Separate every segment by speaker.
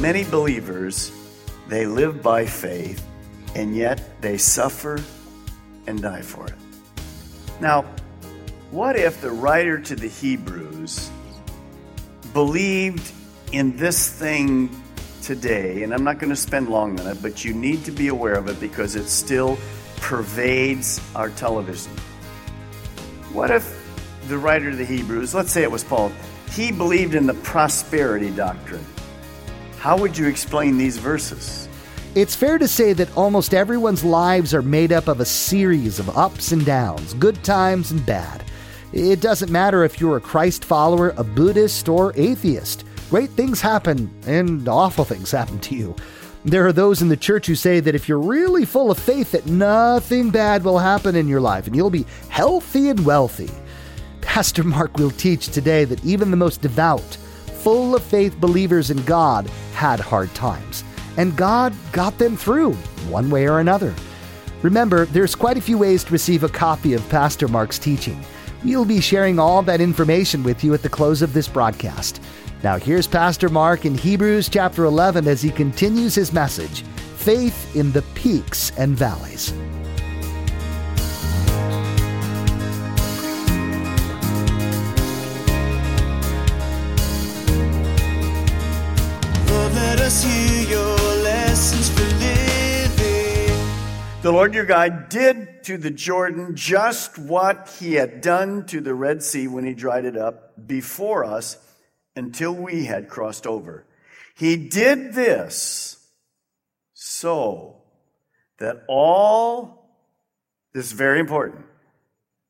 Speaker 1: Many believers, they live by faith, and yet they suffer and die for it. Now, what if the writer to the Hebrews believed in this thing today? And I'm not going to spend long on it, but you need to be aware of it because it still pervades our television. What if the writer of the Hebrews, let's say it was Paul, he believed in the prosperity doctrine? How would you explain these verses?
Speaker 2: It's fair to say that almost everyone's lives are made up of a series of ups and downs, good times and bad. It doesn't matter if you're a Christ follower, a Buddhist, or atheist. Great things happen, and awful things happen to you. There are those in the church who say that if you're really full of faith, that nothing bad will happen in your life and you'll be healthy and wealthy. Pastor Mark will teach today that even the most devout, full of faith believers in God had hard times, and God got them through, one way or another. Remember, there's quite a few ways to receive a copy of Pastor Mark's teaching. We'll be sharing all that information with you at the close of this broadcast. Now, here's Pastor Mark in Hebrews chapter 11 as he continues his message Faith in the Peaks and Valleys.
Speaker 1: The Lord your God did to the Jordan just what he had done to the Red Sea when he dried it up before us until we had crossed over. He did this so that all, this is very important,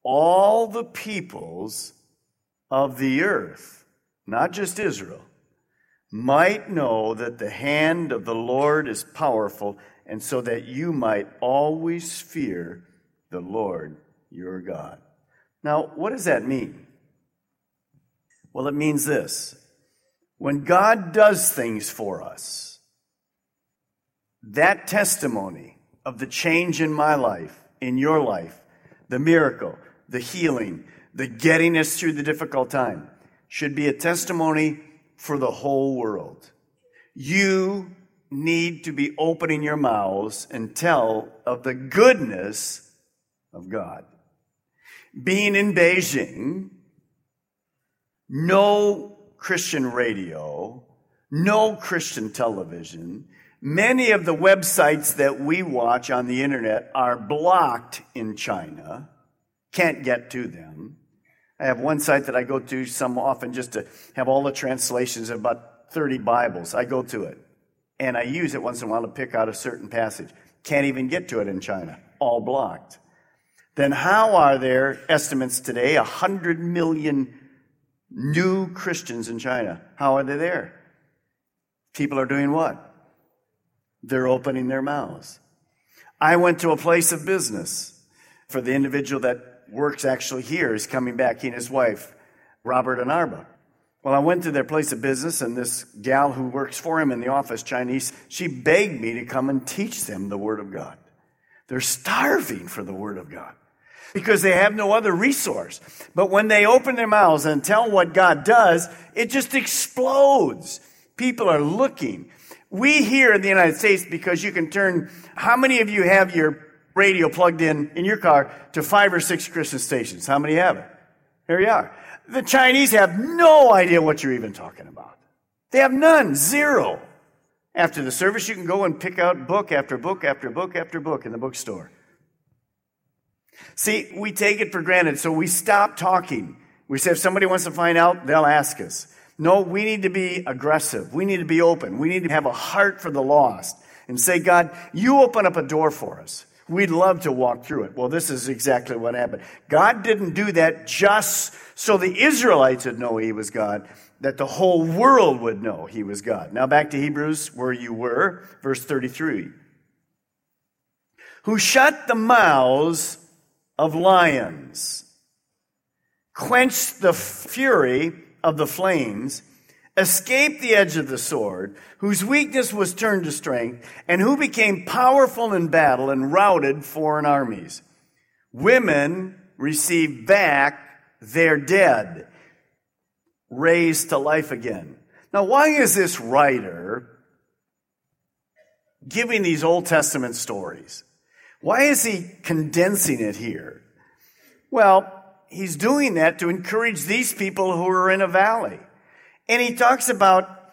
Speaker 1: all the peoples of the earth, not just Israel, might know that the hand of the Lord is powerful, and so that you might always fear the Lord your God. Now, what does that mean? Well, it means this when God does things for us, that testimony of the change in my life, in your life, the miracle, the healing, the getting us through the difficult time, should be a testimony for the whole world. You need to be opening your mouths and tell of the goodness of God. Being in Beijing, no Christian radio, no Christian television. Many of the websites that we watch on the internet are blocked in China. Can't get to them. I have one site that I go to some often just to have all the translations of about 30 Bibles. I go to it. And I use it once in a while to pick out a certain passage. Can't even get to it in China. All blocked. Then how are there estimates today? A hundred million new Christians in China. How are they there? People are doing what? They're opening their mouths. I went to a place of business for the individual that works actually here is coming back, he and his wife, Robert and Arba. Well, I went to their place of business, and this gal who works for him in the office, Chinese, she begged me to come and teach them the Word of God. They're starving for the Word of God because they have no other resource. But when they open their mouths and tell what God does, it just explodes. People are looking. We here in the United States, because you can turn, how many of you have your radio plugged in in your car to five or six Christian stations? How many have it? Here you are. The Chinese have no idea what you're even talking about. They have none, zero. After the service, you can go and pick out book after book after book after book in the bookstore. See, we take it for granted, so we stop talking. We say if somebody wants to find out, they'll ask us. No, we need to be aggressive. We need to be open. We need to have a heart for the lost and say, God, you open up a door for us. We'd love to walk through it. Well, this is exactly what happened. God didn't do that just so the Israelites would know he was God, that the whole world would know he was God. Now back to Hebrews, where you were, verse 33. Who shut the mouths of lions, quenched the fury of the flames, escaped the edge of the sword, whose weakness was turned to strength, and who became powerful in battle and routed foreign armies. Women received back their dead, raised to life again. Now, why is this writer giving these Old Testament stories? Why is he condensing it here? Well, he's doing that to encourage these people who are in a valley. And he talks about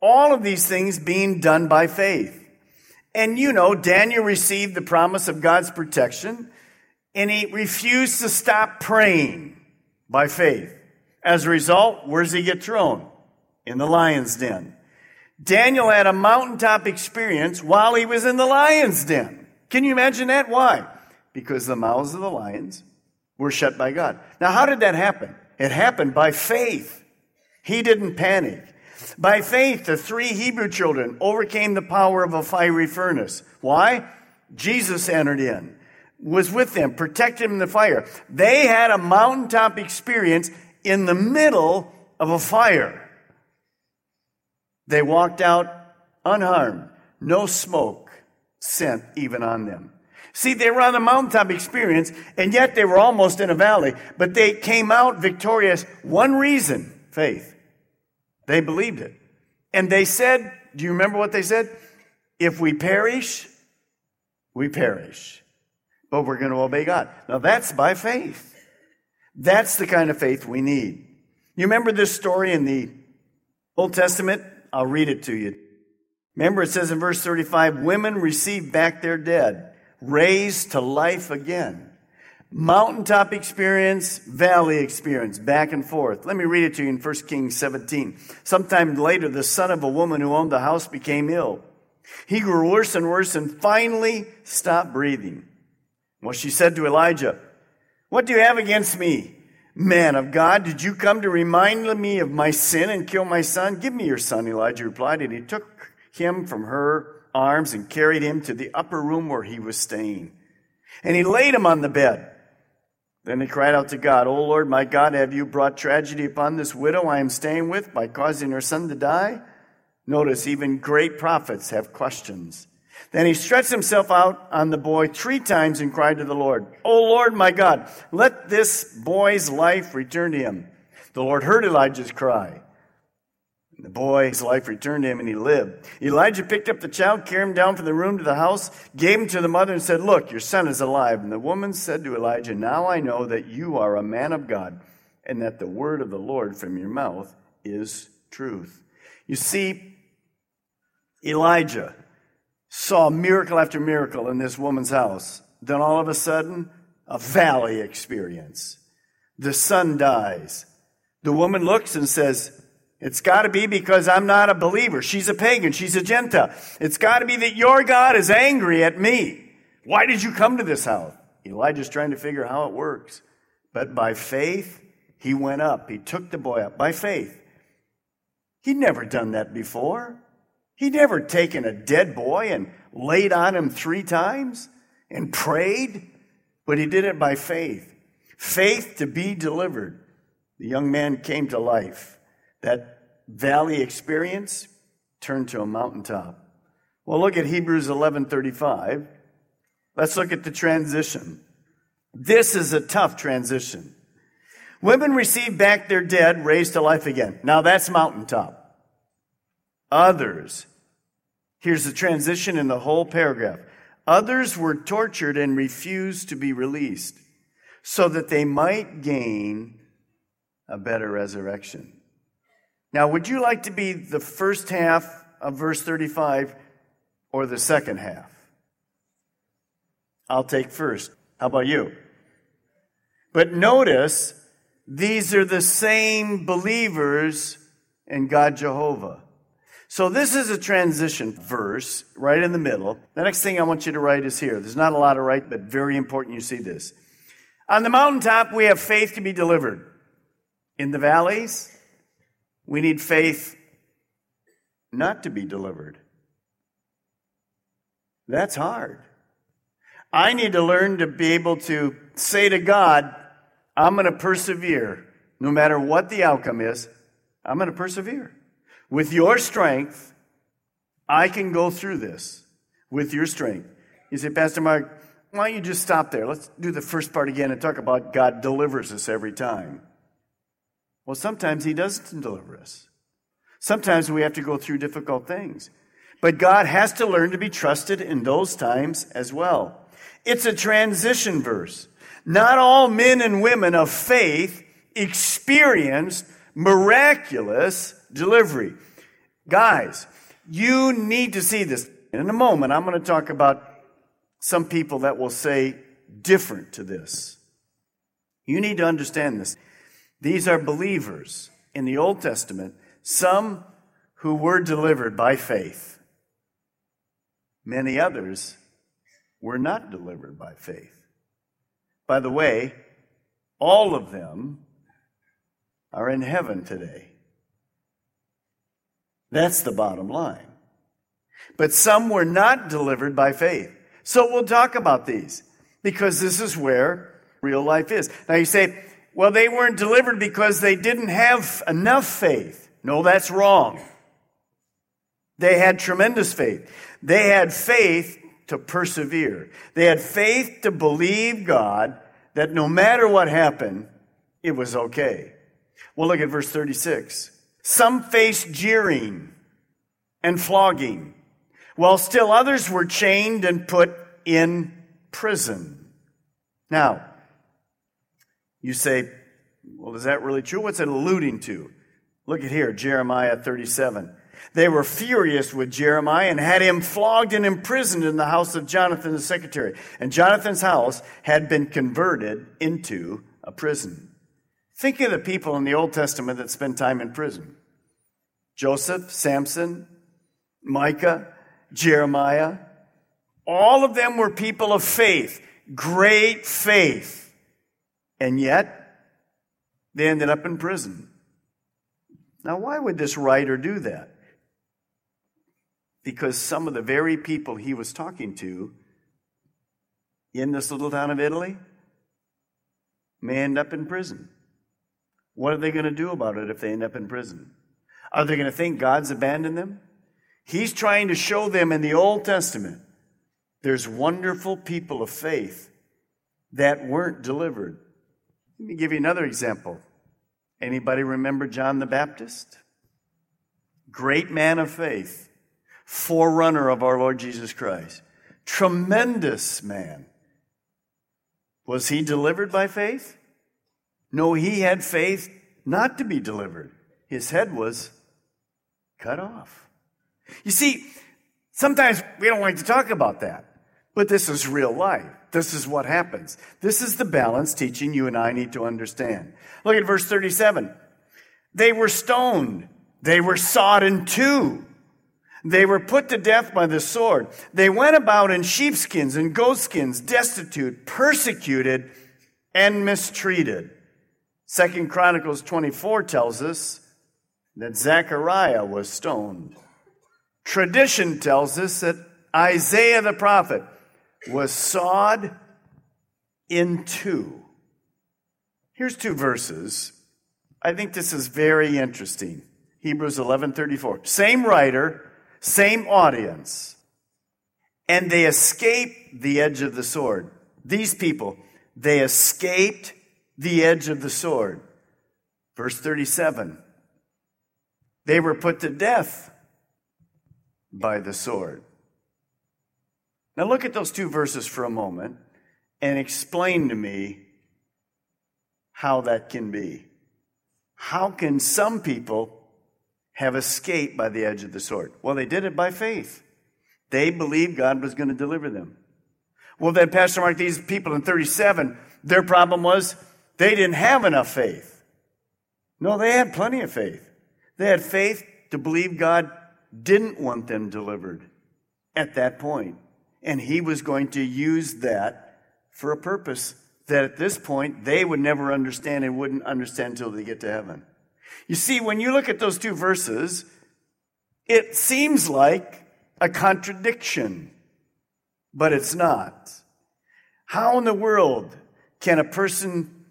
Speaker 1: all of these things being done by faith. And you know, Daniel received the promise of God's protection and he refused to stop praying by faith. As a result, where does he get thrown? In the lion's den. Daniel had a mountaintop experience while he was in the lion's den. Can you imagine that? Why? Because the mouths of the lions were shut by God. Now, how did that happen? It happened by faith. He didn't panic. By faith, the three Hebrew children overcame the power of a fiery furnace. Why? Jesus entered in, was with them, protected them in the fire. They had a mountaintop experience in the middle of a fire. They walked out unharmed, no smoke scent even on them. See, they were on a mountaintop experience, and yet they were almost in a valley, but they came out victorious. One reason faith. They believed it. And they said, do you remember what they said? If we perish, we perish. But we're going to obey God. Now that's by faith. That's the kind of faith we need. You remember this story in the Old Testament? I'll read it to you. Remember, it says in verse 35 women received back their dead, raised to life again. Mountaintop experience, valley experience, back and forth. Let me read it to you in 1 Kings 17. Sometime later, the son of a woman who owned the house became ill. He grew worse and worse and finally stopped breathing. Well, she said to Elijah, What do you have against me? Man of God, did you come to remind me of my sin and kill my son? Give me your son, Elijah replied, and he took him from her arms and carried him to the upper room where he was staying. And he laid him on the bed. Then he cried out to God, O Lord, my God, have you brought tragedy upon this widow I am staying with by causing her son to die? Notice even great prophets have questions. Then he stretched himself out on the boy three times and cried to the Lord, O Lord, my God, let this boy's life return to him. The Lord heard Elijah's cry. The boy's life returned to him and he lived. Elijah picked up the child, carried him down from the room to the house, gave him to the mother, and said, Look, your son is alive. And the woman said to Elijah, Now I know that you are a man of God, and that the word of the Lord from your mouth is truth. You see, Elijah saw miracle after miracle in this woman's house. Then all of a sudden, a valley experience. The son dies. The woman looks and says, it's got to be because I'm not a believer. She's a pagan. She's a Gentile. It's got to be that your God is angry at me. Why did you come to this house? Elijah's trying to figure how it works. But by faith, he went up. He took the boy up by faith. He'd never done that before. He'd never taken a dead boy and laid on him three times and prayed, but he did it by faith. Faith to be delivered. The young man came to life. That valley experience turned to a mountaintop. Well, look at Hebrews 11:35. Let's look at the transition. This is a tough transition. Women receive back their dead, raised to life again. Now that's mountaintop. Others, here's the transition in the whole paragraph. Others were tortured and refused to be released so that they might gain a better resurrection. Now, would you like to be the first half of verse 35 or the second half? I'll take first. How about you? But notice, these are the same believers in God Jehovah. So this is a transition verse right in the middle. The next thing I want you to write is here. There's not a lot to write, but very important you see this. On the mountaintop, we have faith to be delivered. In the valleys, we need faith not to be delivered. That's hard. I need to learn to be able to say to God, I'm going to persevere no matter what the outcome is. I'm going to persevere. With your strength, I can go through this with your strength. You say, Pastor Mark, why don't you just stop there? Let's do the first part again and talk about God delivers us every time. Well, sometimes He doesn't deliver us. Sometimes we have to go through difficult things. But God has to learn to be trusted in those times as well. It's a transition verse. Not all men and women of faith experienced miraculous delivery. Guys, you need to see this. In a moment, I'm going to talk about some people that will say different to this. You need to understand this. These are believers in the Old Testament, some who were delivered by faith. Many others were not delivered by faith. By the way, all of them are in heaven today. That's the bottom line. But some were not delivered by faith. So we'll talk about these because this is where real life is. Now you say, well, they weren't delivered because they didn't have enough faith. No, that's wrong. They had tremendous faith. They had faith to persevere. They had faith to believe God that no matter what happened, it was okay. Well, look at verse 36. Some faced jeering and flogging, while still others were chained and put in prison. Now, you say, well, is that really true? What's it alluding to? Look at here, Jeremiah 37. They were furious with Jeremiah and had him flogged and imprisoned in the house of Jonathan the secretary. And Jonathan's house had been converted into a prison. Think of the people in the Old Testament that spent time in prison Joseph, Samson, Micah, Jeremiah. All of them were people of faith, great faith. And yet, they ended up in prison. Now, why would this writer do that? Because some of the very people he was talking to in this little town of Italy may end up in prison. What are they going to do about it if they end up in prison? Are they going to think God's abandoned them? He's trying to show them in the Old Testament there's wonderful people of faith that weren't delivered. Let me give you another example. Anybody remember John the Baptist? Great man of faith, forerunner of our Lord Jesus Christ. Tremendous man. Was he delivered by faith? No, he had faith not to be delivered. His head was cut off. You see, sometimes we don't like to talk about that, but this is real life. This is what happens. This is the balance teaching you and I need to understand. Look at verse 37. They were stoned. They were sawed in two. They were put to death by the sword. They went about in sheepskins and goatskins, destitute, persecuted, and mistreated. Second Chronicles 24 tells us that Zechariah was stoned. Tradition tells us that Isaiah the prophet was sawed in two. Here's two verses. I think this is very interesting. Hebrews 11:34. Same writer, same audience. And they escaped the edge of the sword. These people, they escaped the edge of the sword. Verse 37 They were put to death by the sword. Now look at those two verses for a moment and explain to me how that can be. How can some people have escaped by the edge of the sword? Well, they did it by faith. They believed God was going to deliver them. Well, then, Pastor Mark, these people in 37, their problem was they didn't have enough faith. No, they had plenty of faith. They had faith to believe God didn't want them delivered at that point. And he was going to use that for a purpose that at this point they would never understand and wouldn't understand until they get to heaven. You see, when you look at those two verses, it seems like a contradiction, but it's not. How in the world can a person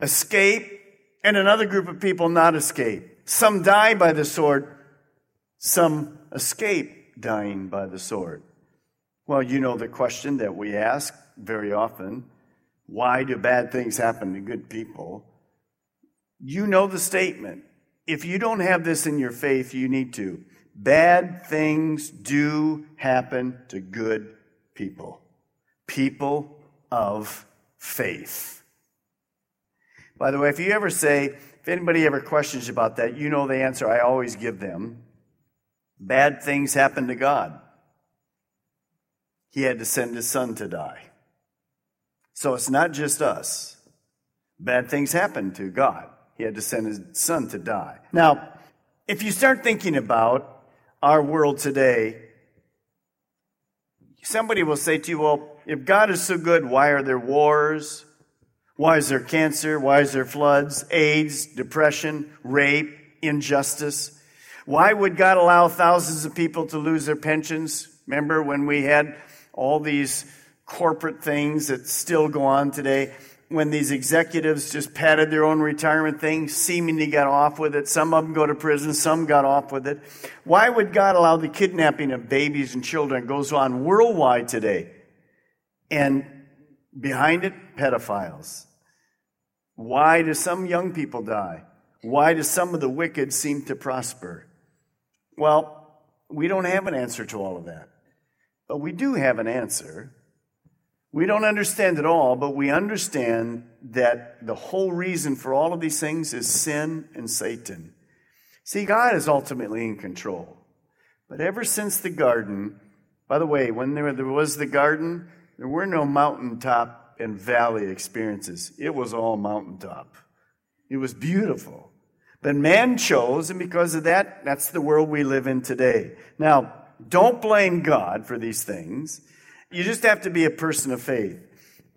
Speaker 1: escape and another group of people not escape? Some die by the sword, some escape dying by the sword. Well, you know the question that we ask very often why do bad things happen to good people? You know the statement. If you don't have this in your faith, you need to. Bad things do happen to good people, people of faith. By the way, if you ever say, if anybody ever questions about that, you know the answer I always give them. Bad things happen to God. He had to send his son to die. So it's not just us. Bad things happen to God. He had to send his son to die. Now, if you start thinking about our world today, somebody will say to you, well, if God is so good, why are there wars? Why is there cancer? Why is there floods, AIDS, depression, rape, injustice? Why would God allow thousands of people to lose their pensions? Remember when we had all these corporate things that still go on today. When these executives just padded their own retirement thing, seemingly got off with it. Some of them go to prison, some got off with it. Why would God allow the kidnapping of babies and children goes on worldwide today? And behind it, pedophiles. Why do some young people die? Why do some of the wicked seem to prosper? Well, we don't have an answer to all of that. But we do have an answer. We don't understand it all, but we understand that the whole reason for all of these things is sin and Satan. See, God is ultimately in control. But ever since the garden, by the way, when there, was the garden, there were no mountaintop and valley experiences. It was all mountaintop. It was beautiful. But man chose, and because of that, that's the world we live in today. Now, don't blame God for these things. You just have to be a person of faith.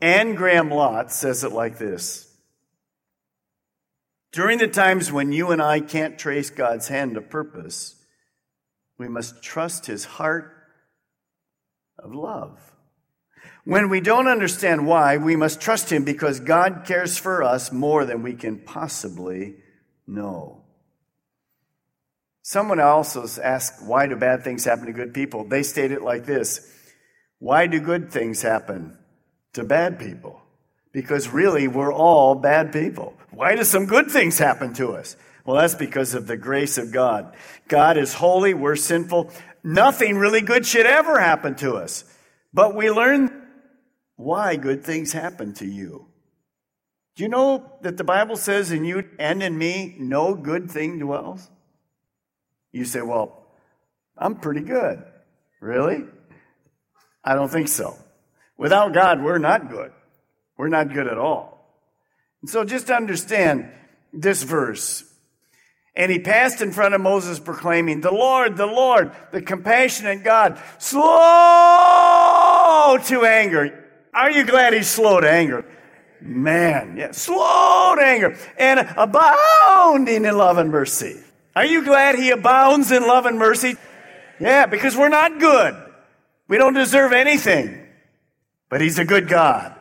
Speaker 1: Anne Graham Lotz says it like this During the times when you and I can't trace God's hand to purpose, we must trust his heart of love. When we don't understand why, we must trust him because God cares for us more than we can possibly know. Someone else also asked, Why do bad things happen to good people? They state it like this why do good things happen to bad people? Because really, we're all bad people. Why do some good things happen to us? Well, that's because of the grace of God. God is holy, we're sinful. Nothing really good should ever happen to us. But we learn why good things happen to you. Do you know that the Bible says in you and in me, no good thing dwells? You say, well, I'm pretty good. Really? I don't think so. Without God, we're not good. We're not good at all. And so just understand this verse. And he passed in front of Moses proclaiming, The Lord, the Lord, the compassionate God, slow to anger. Are you glad he's slow to anger? Man, yeah, slow to anger and abounding in love and mercy. Are you glad he abounds in love and mercy? Yeah, because we're not good. We don't deserve anything, but He's a good God.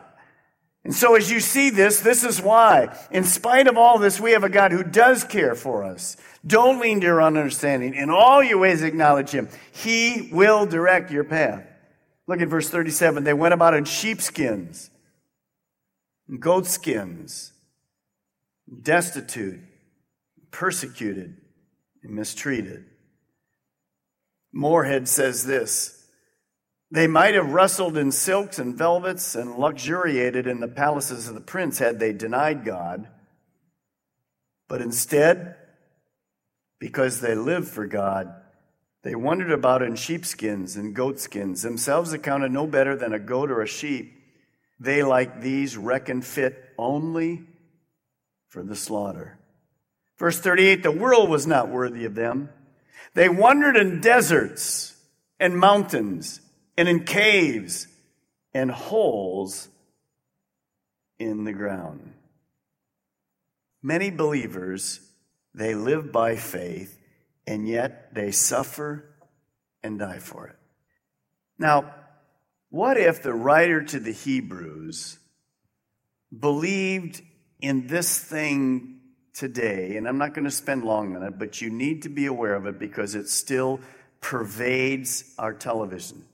Speaker 1: And so as you see this, this is why, in spite of all this, we have a God who does care for us. Don't lean to your understanding. In all your ways acknowledge Him. He will direct your path. Look at verse 37. They went about in sheepskins, goatskins, destitute, persecuted, and mistreated. Morehead says this they might have rustled in silks and velvets and luxuriated in the palaces of the prince had they denied God. But instead, because they lived for God, they wandered about in sheepskins and goatskins, themselves accounted no better than a goat or a sheep. They, like these, reckon fit only for the slaughter. Verse 38 the world was not worthy of them. They wandered in deserts and mountains and in caves and holes in the ground. Many believers, they live by faith, and yet they suffer and die for it. Now, what if the writer to the Hebrews believed in this thing today? And I'm not going to spend long on it, but you need to be aware of it because it still pervades our television.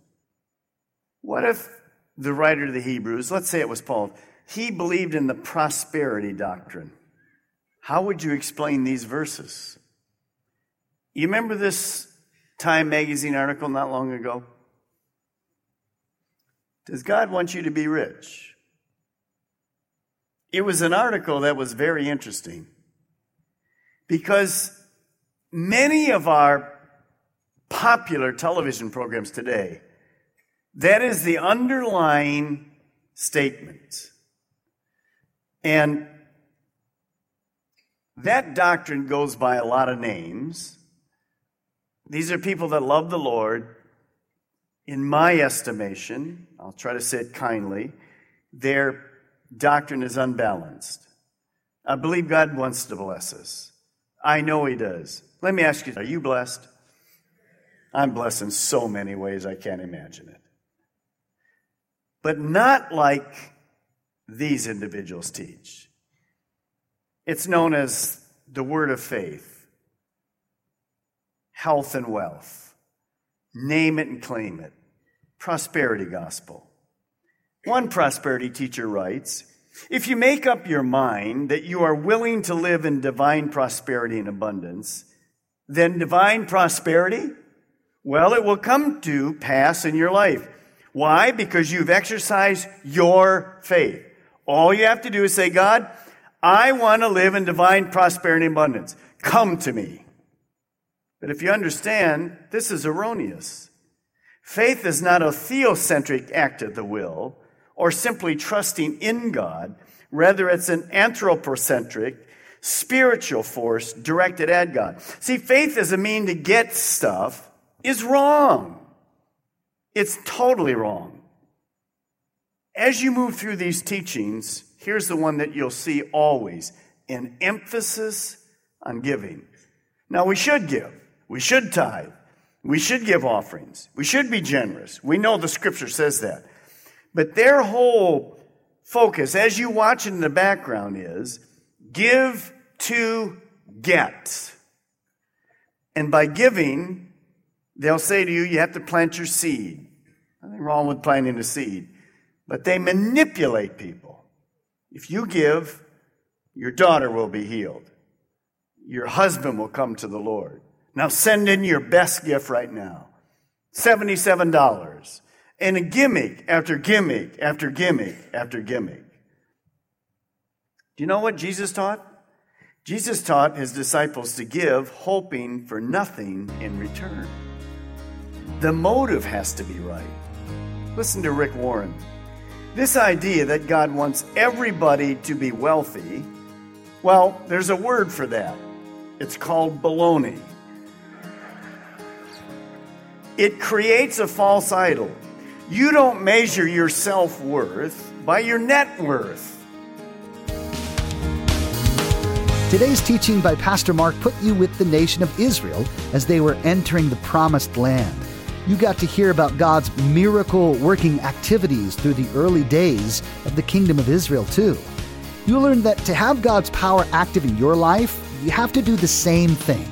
Speaker 1: What if the writer of the Hebrews, let's say it was Paul, he believed in the prosperity doctrine? How would you explain these verses? You remember this Time magazine article not long ago? Does God want you to be rich? It was an article that was very interesting because many of our popular television programs today, that is the underlying statement. And that doctrine goes by a lot of names. These are people that love the Lord. In my estimation, I'll try to say it kindly, their doctrine is unbalanced. I believe God wants to bless us. I know He does. Let me ask you, are you blessed? I'm blessed in so many ways I can't imagine it. But not like these individuals teach. It's known as the word of faith, health and wealth. Name it and claim it. Prosperity gospel. One prosperity teacher writes If you make up your mind that you are willing to live in divine prosperity and abundance, then divine prosperity, well, it will come to pass in your life. Why? Because you've exercised your faith. All you have to do is say, God, I want to live in divine prosperity and abundance. Come to me. But if you understand, this is erroneous. Faith is not a theocentric act of the will or simply trusting in God. Rather, it's an anthropocentric, spiritual force directed at God. See, faith as a mean to get stuff is wrong. It's totally wrong. As you move through these teachings, Here's the one that you'll see always an emphasis on giving. Now, we should give, we should tithe, we should give offerings, we should be generous. We know the scripture says that. But their whole focus, as you watch it in the background, is give to get. And by giving, they'll say to you, you have to plant your seed. Nothing wrong with planting a seed. But they manipulate people. If you give, your daughter will be healed. Your husband will come to the Lord. Now send in your best gift right now. $77. And a gimmick after gimmick after gimmick after gimmick. Do you know what Jesus taught? Jesus taught his disciples to give, hoping for nothing in return. The motive has to be right. Listen to Rick Warren. This idea that God wants everybody to be wealthy, well, there's a word for that. It's called baloney. It creates a false idol. You don't measure your self worth by your net worth.
Speaker 2: Today's teaching by Pastor Mark put you with the nation of Israel as they were entering the promised land you got to hear about God's miracle working activities through the early days of the kingdom of Israel, too. You learned that to have God's power active in your life, you have to do the same thing.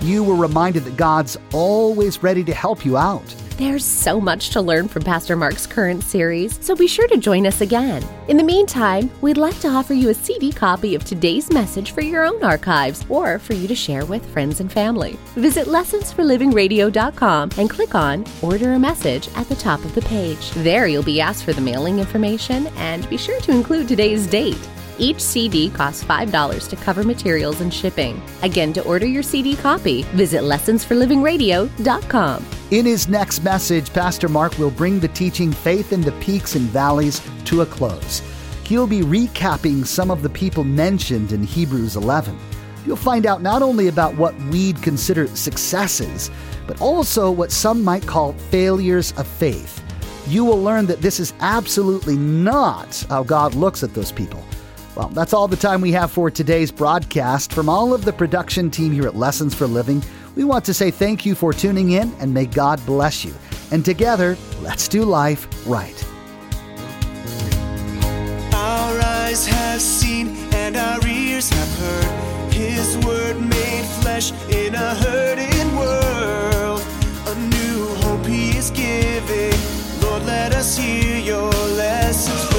Speaker 2: You were reminded that God's always ready to help you out.
Speaker 3: There's so much to learn from Pastor Mark's current series, so be sure to join us again. In the meantime, we'd like to offer you a CD copy of today's message for your own archives or for you to share with friends and family. Visit lessonsforlivingradio.com and click on Order a Message at the top of the page. There you'll be asked for the mailing information and be sure to include today's date. Each CD costs $5 to cover materials and shipping. Again, to order your CD copy, visit lessonsforlivingradio.com.
Speaker 2: In his next message, Pastor Mark will bring the teaching Faith in the Peaks and Valleys to a close. He'll be recapping some of the people mentioned in Hebrews 11. You'll find out not only about what we'd consider successes, but also what some might call failures of faith. You will learn that this is absolutely not how God looks at those people. Well, that's all the time we have for today's broadcast. From all of the production team here at Lessons for Living, we want to say thank you for tuning in and may God bless you. And together, let's do life right.
Speaker 4: Our eyes have seen and our ears have heard His word made flesh in a hurting world. A new hope He is giving. Lord, let us hear your lessons.